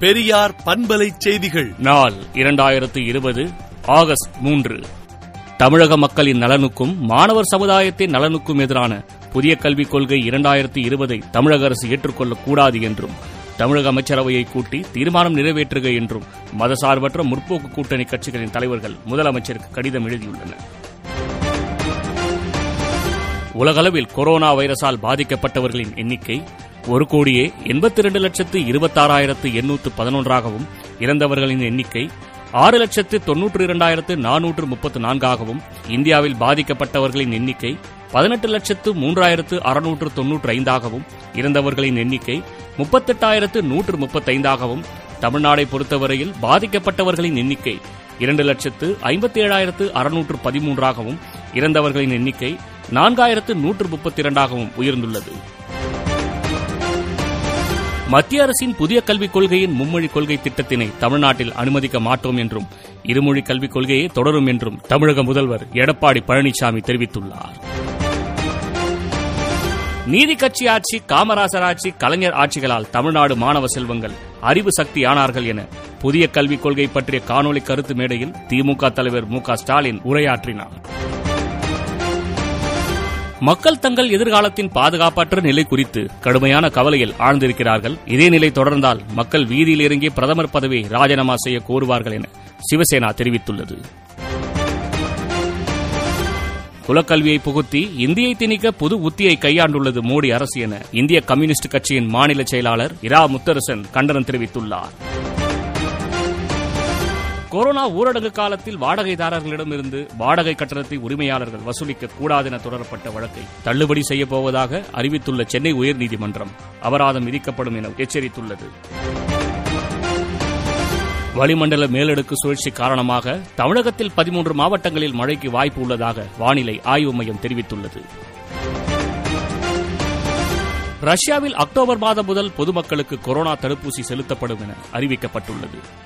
பெரியார் பண்பலை செய்திகள். நாள் இரண்டாயிரத்து இருபது ஆகஸ்ட் மூன்று. தமிழக மக்களின் நலனுக்கும் மாணவர் சமுதாயத்தின் நலனுக்கும் எதிரான புதிய கல்விக் கொள்கை இரண்டாயிரத்து இருபதை தமிழக அரசு ஏற்றுக்கொள்ளக் கூடாது என்றும் தமிழக அமைச்சரவையை கூட்டி தீர்மானம் நிறைவேற்றுக என்றும் மதசார்பற்ற முற்போக்கு கூட்டணி கட்சிகளின் தலைவர்கள் முதலமைச்சருக்கு கடிதம் எழுதியுள்ளனர். உலகளவில் கொரோனா வைரஸால் பாதிக்கப்பட்டவர்களின் எண்ணிக்கை ஒரு கோடியே எண்பத்தி இரண்டு லட்சத்து இருபத்தாறாயிரத்து எண்ணூற்று பதினொன்றாகவும் இறந்தவர்களின் எண்ணிக்கை ஆறு லட்சத்து தொன்னூற்று இரண்டாயிரத்து நானூற்று முப்பத்து நான்காகவும் இந்தியாவில் பாதிக்கப்பட்டவர்களின் எண்ணிக்கை பதினெட்டு லட்சத்து மூன்றாயிரத்து அறுநூற்று தொன்னூற்று ஐந்தாகவும் இறந்தவர்களின் எண்ணிக்கை முப்பத்தெட்டாயிரத்து நூற்று முப்பத்தைந்தாகவும் தமிழ்நாடை பொறுத்தவரையில் பாதிக்கப்பட்டவர்களின் எண்ணிக்கை இரண்டு லட்சத்து ஐம்பத்தி ஏழாயிரத்து அறுநூற்று பதிமூன்றாகவும் இறந்தவர்களின் எண்ணிக்கை நான்காயிரத்து நூற்று முப்பத்தி இரண்டாகவும் உயர்ந்துள்ளது. மத்திய அரசின் புதிய கல்விக் கொள்கையின் மும்மொழி கொள்கை திட்டத்தினை தமிழ்நாட்டில் அனுமதிக்க மாட்டோம் என்றும் இருமொழி கல்விக் கொள்கையே தொடரும் என்றும் தமிழக முதல்வர் எடப்பாடி பழனிசாமி தெரிவித்துள்ளார். நீதி கட்சி ஆட்சி காமராசர் ஆட்சி கலைஞர் ஆட்சிகளால் தமிழ்நாடு மாணவ செல்வங்கள் அறிவு சக்தி ஆனார்கள் என புதிய கல்விக் கொள்கை பற்றிய காணொலி கருத்து மேடையில் திமுக தலைவர் மு க ஸ்டாலின் உரையாற்றினார். மக்கள் தங்கள் எதிர்காலத்தின் பாதுகாப்பற்ற நிலை குறித்து கடுமையான கவலையில் ஆழ்ந்திருக்கிறார்கள். இதே நிலை தொடர்ந்தால் மக்கள் வீதியில் இறங்கி பிரதமர் பதவியை ராஜினாமா செய்ய கோருவார்கள் என சிவசேனா தெரிவித்துள்ளது. குலக்கல்வியை புகுத்தி இந்தியை திணிக்க புது உத்தியை கையாண்டுள்ளது மோடி அரசு என இந்திய கம்யூனிஸ்ட் கட்சியின் மாநில செயலாளர் இரா முத்தரசன் கண்டனம் தெரிவித்துள்ளார். கொரோனா ஊரடங்கு காலத்தில் வாடகைதாரர்களிடமிருந்து வாடகை கட்டணத்தை உரிமையாளர்கள் வசூலிக்க கூடாது என தொடரப்பட்ட வழக்கை தள்ளுபடி செய்யப் போவதாக அறிவித்துள்ள சென்னை உயர்நீதிமன்றம் அபராதம் விதிக்கப்படும் என எச்சரித்துள்ளது. வளிமண்டல மேலடுக்கு சுழற்சி காரணமாக தமிழகத்தில் பதிமூன்று மாவட்டங்களில் மழைக்கு வாய்ப்பு உள்ளதாக வானிலை ஆய்வு மையம் தெரிவித்துள்ளது. ரஷ்யாவில் அக்டோபர் மாதம் முதல் பொதுமக்களுக்கு கொரோனா தடுப்பூசி செலுத்தப்படும் என அறிவிக்கப்பட்டுள்ளது.